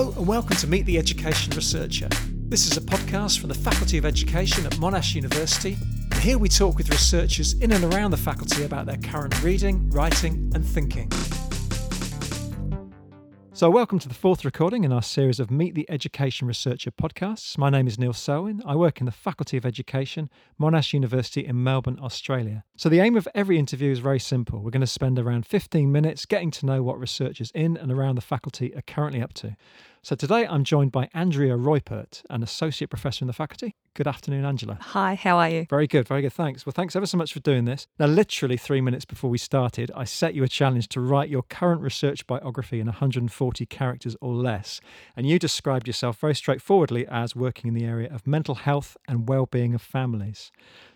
Hello, and welcome to Meet the Education Researcher. This is a podcast from the Faculty of Education at Monash University. And here we talk with researchers in and around the faculty about their current reading, writing, and thinking. So, welcome to the fourth recording in our series of Meet the Education Researcher podcasts. My name is Neil Selwyn. I work in the Faculty of Education, Monash University in Melbourne, Australia. So, the aim of every interview is very simple. We're going to spend around 15 minutes getting to know what researchers in and around the faculty are currently up to. So today I'm joined by Andrea Reupert, an associate professor in the faculty. Good afternoon, Angela. Hi, how are you? Very good, very good. Thanks. Well, thanks ever so much for doing this. Now, literally three minutes before we started, I set you a challenge to write your current research biography in 140 characters or less. And you described yourself very straightforwardly as working in the area of mental health and well-being of families.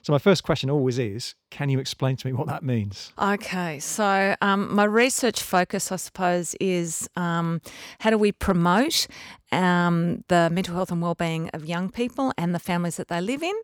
So, my first question always is can you explain to me what that means? Okay, so um, my research focus, I suppose, is um, how do we promote um, the mental health and well-being of young people and the families that they live in?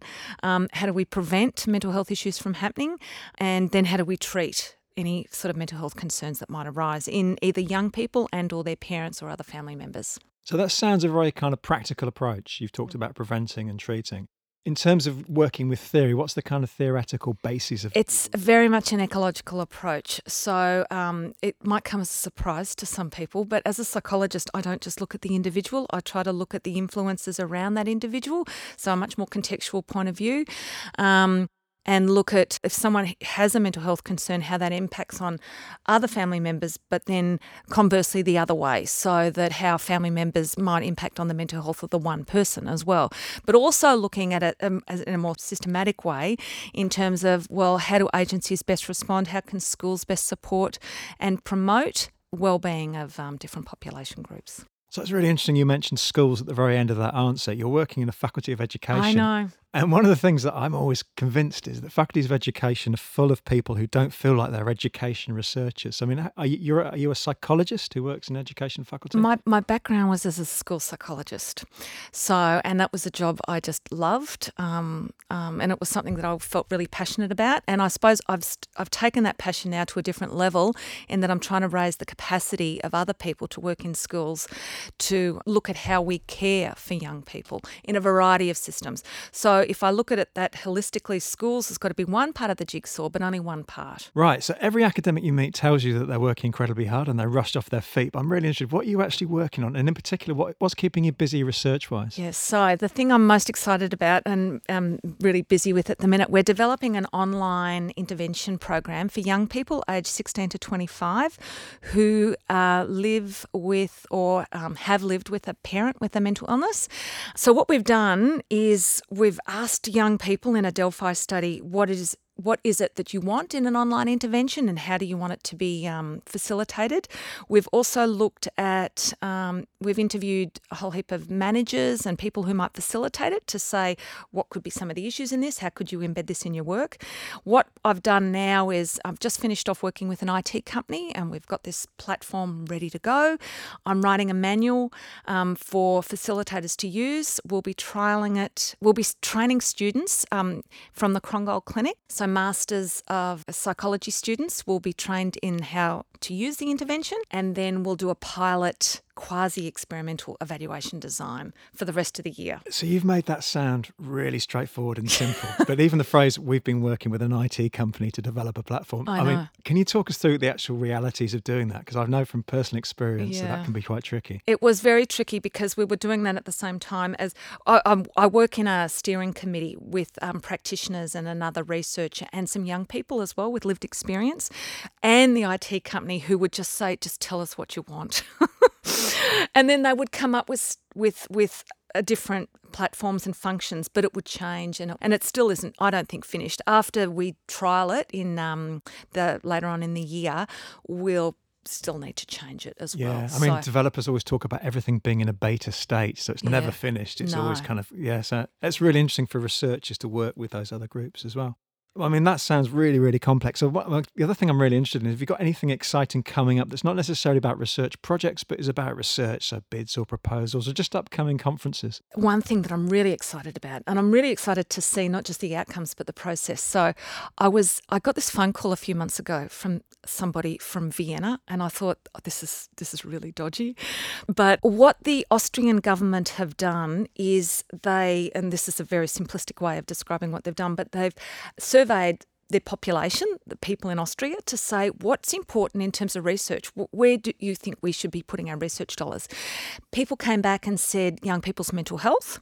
Um, how do we prevent mental health issues from happening? And then how do we treat any sort of mental health concerns that might arise in either young people and or their parents or other family members? So that sounds a very kind of practical approach. You've talked about preventing and treating. In terms of working with theory, what's the kind of theoretical basis of It's very much an ecological approach. So um, it might come as a surprise to some people, but as a psychologist, I don't just look at the individual. I try to look at the influences around that individual. So a much more contextual point of view. Um, and look at if someone has a mental health concern, how that impacts on other family members, but then conversely the other way, so that how family members might impact on the mental health of the one person as well. But also looking at it um, in a more systematic way in terms of, well, how do agencies best respond? How can schools best support and promote well-being of um, different population groups? So it's really interesting you mentioned schools at the very end of that answer. You're working in the faculty of education. I know. And one of the things that I'm always convinced is that faculties of education are full of people who don't feel like they're education researchers. I mean, are you, are you a psychologist who works in education faculty? My, my background was as a school psychologist. So, and that was a job I just loved. Um, um, and it was something that I felt really passionate about. And I suppose I've, I've taken that passion now to a different level in that I'm trying to raise the capacity of other people to work in schools to look at how we care for young people in a variety of systems. So, if I look at it that holistically, schools has got to be one part of the jigsaw, but only one part. Right. So every academic you meet tells you that they're working incredibly hard and they're rushed off their feet. But I'm really interested, what are you actually working on? And in particular, what, what's keeping you busy research wise? Yes. So the thing I'm most excited about and I'm really busy with at the minute, we're developing an online intervention program for young people aged 16 to 25 who uh, live with or um, have lived with a parent with a mental illness. So what we've done is we've asked young people in a Delphi study what is what is it that you want in an online intervention and how do you want it to be um, facilitated. We've also looked at, um, we've interviewed a whole heap of managers and people who might facilitate it to say what could be some of the issues in this, how could you embed this in your work. What I've done now is I've just finished off working with an IT company and we've got this platform ready to go. I'm writing a manual um, for facilitators to use. We'll be trialing it, we'll be training students um, from the Krongold Clinic. So Masters of Psychology students will be trained in how to use the intervention, and then we'll do a pilot quasi experimental evaluation design for the rest of the year. So you've made that sound really straightforward and simple. but even the phrase we've been working with an IT company to develop a platform. I, I mean, can you talk us through the actual realities of doing that? Because I know from personal experience yeah. that that can be quite tricky. It was very tricky because we were doing that at the same time as I, I, I work in a steering committee with um, practitioners and another researcher and some young people as well with lived experience, and the IT company who would just say, "Just tell us what you want." and then they would come up with with with different platforms and functions, but it would change, and and it still isn't. I don't think finished. After we trial it in um, the later on in the year, we'll still need to change it as yeah. well. Yeah, I mean, so, developers always talk about everything being in a beta state, so it's yeah, never finished. It's no. always kind of yeah. So it's really interesting for researchers to work with those other groups as well. I mean, that sounds really, really complex. So, what, the other thing I'm really interested in is have you've got anything exciting coming up that's not necessarily about research projects, but is about research, so bids or proposals or just upcoming conferences? One thing that I'm really excited about, and I'm really excited to see not just the outcomes, but the process. So, I was, I got this phone call a few months ago from somebody from Vienna, and I thought, oh, this is, this is really dodgy. But what the Austrian government have done is they, and this is a very simplistic way of describing what they've done, but they've surveyed their population, the people in Austria, to say what's important in terms of research. Where do you think we should be putting our research dollars? People came back and said young people's mental health.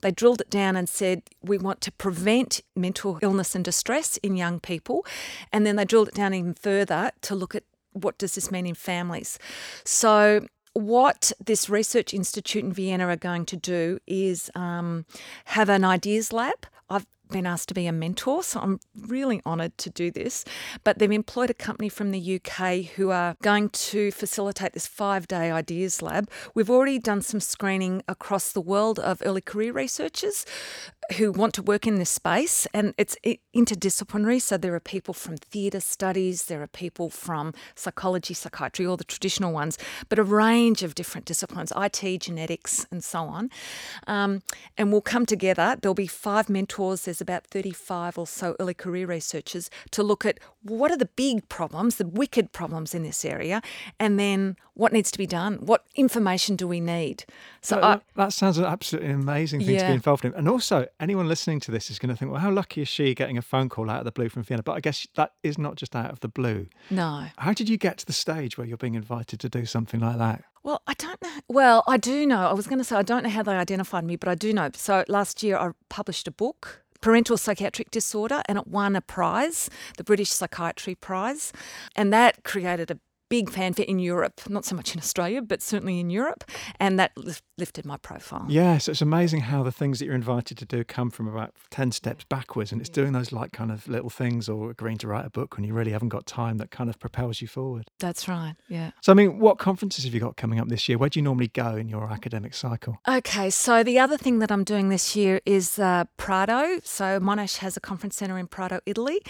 They drilled it down and said we want to prevent mental illness and distress in young people. And then they drilled it down even further to look at what does this mean in families. So what this research institute in Vienna are going to do is um, have an ideas lab. I've been asked to be a mentor, so I'm really honoured to do this. But they've employed a company from the UK who are going to facilitate this five day ideas lab. We've already done some screening across the world of early career researchers who want to work in this space, and it's interdisciplinary. So there are people from theatre studies, there are people from psychology, psychiatry, all the traditional ones, but a range of different disciplines, IT, genetics, and so on. Um, and we'll come together. There'll be five mentors. There's about 35 or so early career researchers to look at what are the big problems, the wicked problems in this area, and then what needs to be done. What information do we need? So that, I, that sounds an absolutely amazing thing yeah. to be involved in. And also, anyone listening to this is going to think, well, how lucky is she getting a phone call out of the blue from Vienna? But I guess that is not just out of the blue. No. How did you get to the stage where you're being invited to do something like that? Well, I don't know. Well, I do know. I was going to say, I don't know how they identified me, but I do know. So last year I published a book parental psychiatric disorder and it won a prize, the British Psychiatry Prize. And that created a big fanfare in Europe, not so much in Australia, but certainly in Europe, and that lifted my profile. Yes, it's amazing how the things that you're invited to do come from about 10 steps backwards, and it's doing those like kind of little things or agreeing to write a book when you really haven't got time that kind of propels you forward. That's right, yeah. So, I mean, what conferences have you got coming up this year? Where do you normally go in your academic cycle? Okay, so the other thing that I'm doing this year is uh, Prato. So, Monash has a conference centre in Prato, Italy,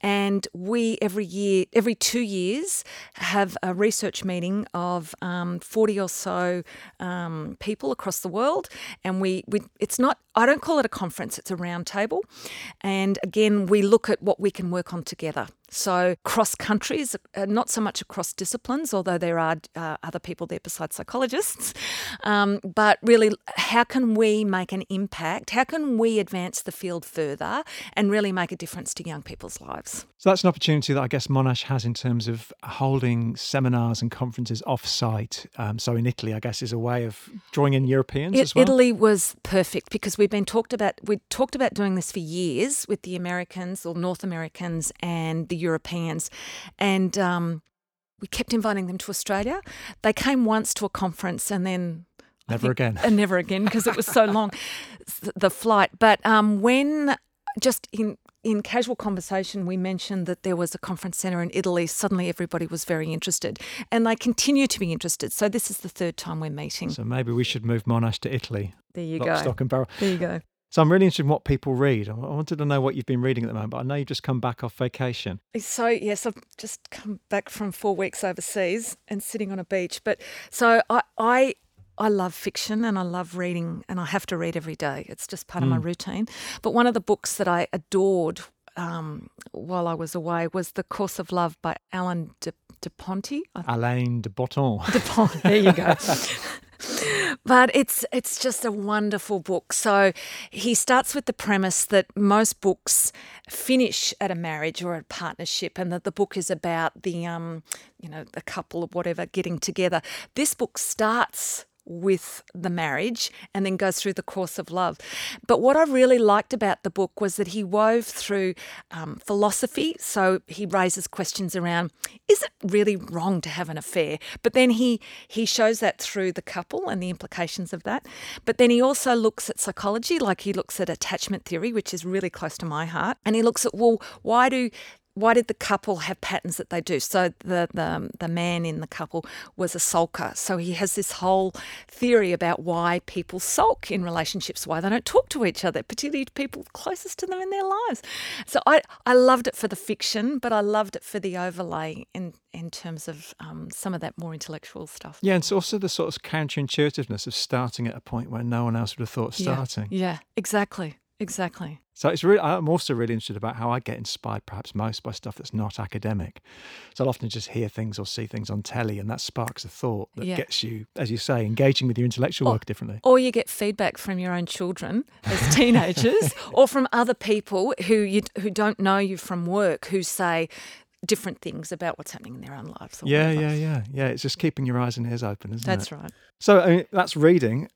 and we every year, every two years, have have a research meeting of um, 40 or so um, people across the world. And we, we, it's not, I don't call it a conference, it's a roundtable. And again, we look at what we can work on together. So, cross countries, uh, not so much across disciplines, although there are uh, other people there besides psychologists, um, but really, how can we make an impact? How can we advance the field further and really make a difference to young people's lives? So, that's an opportunity that I guess Monash has in terms of holding seminars and conferences off site. Um, so, in Italy, I guess, is a way of drawing in Europeans it, as well. Italy was perfect because we've been talked about, we talked about doing this for years with the Americans or North Americans and the Europeans. And um, we kept inviting them to Australia. They came once to a conference and then. Never again. And never again because it was so long, the flight. But um, when just in in casual conversation, we mentioned that there was a conference centre in Italy. Suddenly, everybody was very interested, and they continue to be interested. So, this is the third time we're meeting. So, maybe we should move Monash to Italy. There you Lock, go. Stock and barrel. There you go. So I'm really interested in what people read. I wanted to know what you've been reading at the moment, but I know you've just come back off vacation. So yes, I've just come back from four weeks overseas and sitting on a beach. But so I I I love fiction and I love reading, and I have to read every day. It's just part mm. of my hmm. routine. But one of the books that I adored um, while I was away was The Course of Love by Alain de, de Ponty. Alain de Botton. De Ponty. There you go. but it's it's just a wonderful book. So he starts with the premise that most books finish at a marriage or a partnership, and that the book is about the um, you know the couple or whatever getting together. This book starts with the marriage and then goes through the course of love. But what I really liked about the book was that he wove through um, philosophy. So he raises questions around is it really wrong to have an affair? But then he, he shows that through the couple and the implications of that. But then he also looks at psychology, like he looks at attachment theory, which is really close to my heart. And he looks at, well, why do why did the couple have patterns that they do? So the the the man in the couple was a sulker, so he has this whole theory about why people sulk in relationships, why they don't talk to each other, particularly people closest to them in their lives. So I I loved it for the fiction, but I loved it for the overlay in in terms of um, some of that more intellectual stuff. Yeah, and it's also the sort of counterintuitiveness of starting at a point where no one else would have thought starting. Yeah, yeah exactly. Exactly. So it's really, I'm also really interested about how I get inspired, perhaps most by stuff that's not academic. So I'll often just hear things or see things on telly, and that sparks a thought that yeah. gets you, as you say, engaging with your intellectual or, work differently. Or you get feedback from your own children as teenagers, or from other people who you who don't know you from work, who say different things about what's happening in their own lives. yeah, whatever. yeah, yeah, yeah. It's just keeping your eyes and ears open, isn't that's it? That's right. So I mean, that's reading.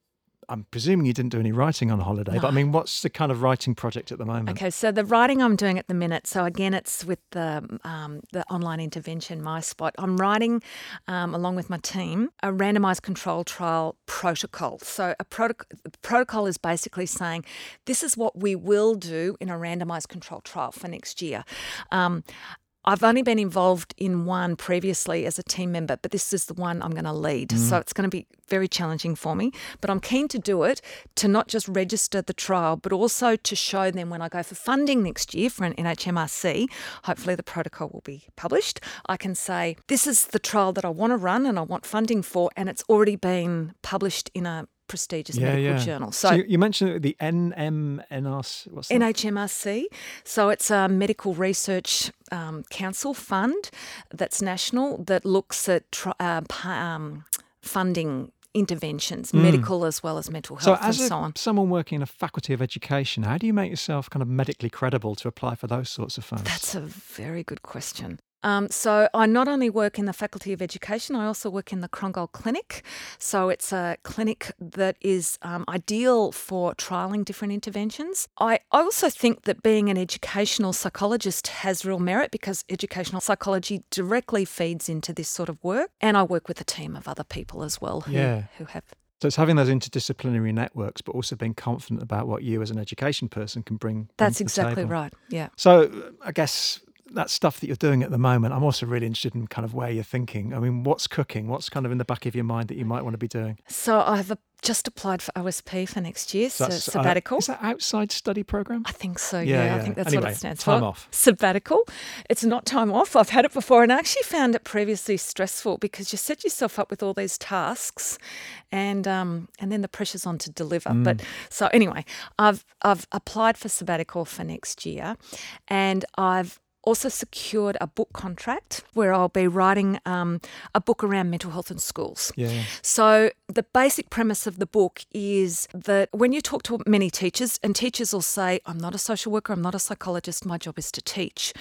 I'm presuming you didn't do any writing on holiday, no. but I mean, what's the kind of writing project at the moment? Okay, so the writing I'm doing at the minute, so again, it's with the um, the online intervention, My Spot. I'm writing um, along with my team a randomized control trial protocol. So a protocol protocol is basically saying this is what we will do in a randomized control trial for next year. Um, I've only been involved in one previously as a team member, but this is the one I'm going to lead. Mm. So it's going to be very challenging for me. But I'm keen to do it to not just register the trial, but also to show them when I go for funding next year for an NHMRC, hopefully the protocol will be published. I can say, this is the trial that I want to run and I want funding for, and it's already been published in a prestigious yeah, medical yeah. journal. So, so, you mentioned the NMNRC, what's that? NHMRC. So it's a medical research um, council fund that's national that looks at uh, um, funding interventions, mm. medical as well as mental health so and so on. Someone working in a faculty of education, how do you make yourself kind of medically credible to apply for those sorts of funds? That's a very good question. Um, so I not only work in the Faculty of Education, I also work in the Krongold Clinic. So it's a clinic that is um, ideal for trialling different interventions. I also think that being an educational psychologist has real merit because educational psychology directly feeds into this sort of work. And I work with a team of other people as well who, yeah. who have so it's having those interdisciplinary networks, but also being confident about what you as an education person can bring. That's exactly right. Yeah. So I guess that stuff that you're doing at the moment, I'm also really interested in kind of where you're thinking. I mean, what's cooking? What's kind of in the back of your mind that you might want to be doing? So I have a, just applied for OSP for next year, so, so sabbatical. Uh, is that outside study program? I think so. Yeah, yeah, yeah. I think that's anyway, what it stands time for. Time off. Sabbatical. It's not time off. I've had it before, and I actually found it previously stressful because you set yourself up with all these tasks, and um, and then the pressure's on to deliver. Mm. But so anyway, I've I've applied for sabbatical for next year, and I've also secured a book contract where I'll be writing um, a book around mental health in schools. Yeah. So the basic premise of the book is that when you talk to many teachers, and teachers will say, "I'm not a social worker, I'm not a psychologist, my job is to teach,"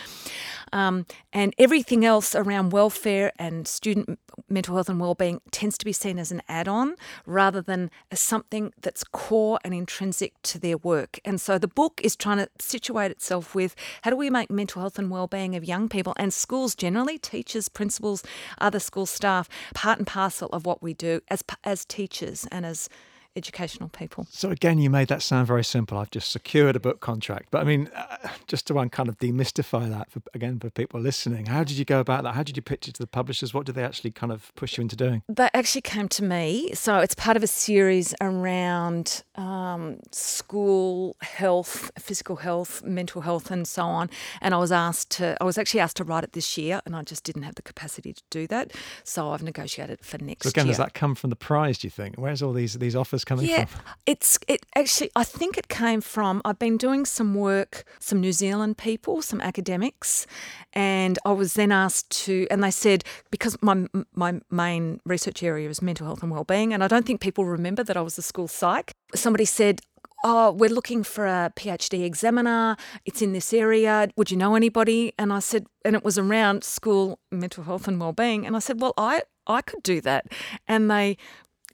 um, and everything else around welfare and student mental health and well-being tends to be seen as an add-on rather than as something that's core and intrinsic to their work. And so the book is trying to situate itself with how do we make mental health and well-being of young people and schools generally, teachers, principals, other school staff, part and parcel of what we do as as teachers and as educational people. So again, you made that sound very simple. I've just secured a book contract, but I mean, uh, just to one kind of demystify that for, again for people listening, how did you go about that? How did you pitch it to the publishers? What did they actually kind of push you into doing? They actually came to me. So it's part of a series around um, school health, physical health, mental health, and so on. And I was asked to, I was actually asked to write it this year, and I just didn't have the capacity to do that. So I've negotiated for next so again, year. does that come from the prize? Do you think? Where's all these these offers coming yeah, from? it's it actually. I think it came from. I've been doing some work, some New Zealand people, some academics, and I was then asked to, and they said because my my main research area is mental health and well-being, and I don't think people remember that I was a school psych. Somebody said, oh, we're looking for a PhD examiner. It's in this area. Would you know anybody? And I said, and it was around school mental health and well-being. And I said, well, I I could do that. And they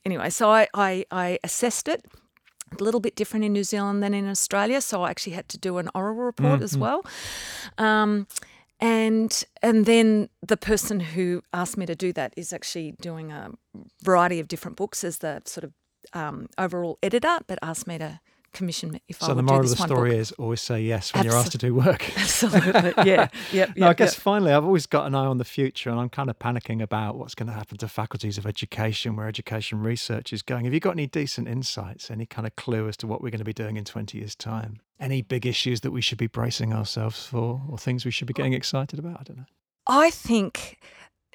anyway, so I, I, I assessed it a little bit different in New Zealand than in Australia. So I actually had to do an oral report mm-hmm. as well. Um, and and then the person who asked me to do that is actually doing a variety of different books as the sort of um, overall editor, but asked me to commission me if I So the moral of the story book. is always say yes when you're asked to do work. Absolutely, yeah, yep, No, I guess yep. finally, I've always got an eye on the future, and I'm kind of panicking about what's going to happen to faculties of education, where education research is going. Have you got any decent insights, any kind of clue as to what we're going to be doing in 20 years' time? Any big issues that we should be bracing ourselves for, or things we should be getting oh. excited about? I don't know. I think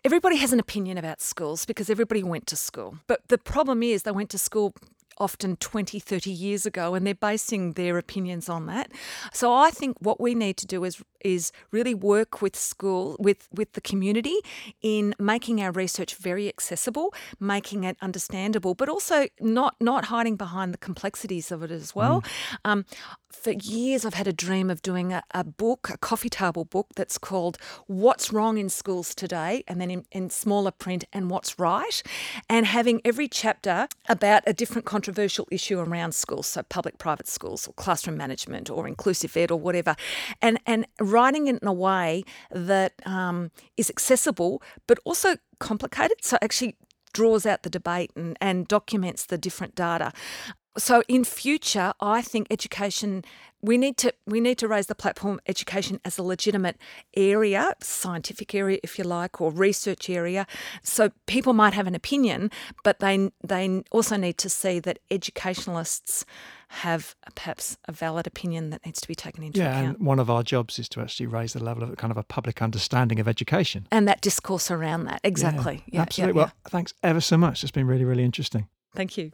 everybody has an opinion about schools because everybody went to school. But the problem is they went to school often 20, 30 years ago and they're basing their opinions on that. So I think what we need to do is is really work with school with with the community in making our research very accessible, making it understandable, but also not not hiding behind the complexities of it as well. Um, for years, I've had a dream of doing a, a book, a coffee table book that's called What's Wrong in Schools Today, and then in, in smaller print, and What's Right, and having every chapter about a different controversial issue around schools, so public private schools, or classroom management, or inclusive ed, or whatever, and, and writing it in a way that um, is accessible but also complicated. So actually draws out the debate and, and documents the different data. So in future, I think education we need to we need to raise the platform education as a legitimate area, scientific area if you like, or research area. So people might have an opinion, but they they also need to see that educationalists have perhaps a valid opinion that needs to be taken into Yeah, account. and one of our jobs is to actually raise the level of kind of a public understanding of education. And that discourse around that. Exactly. Yeah, Yeah, yeah, absolutely. yeah. Well, thanks ever so much. It's been really, really interesting. Thank you.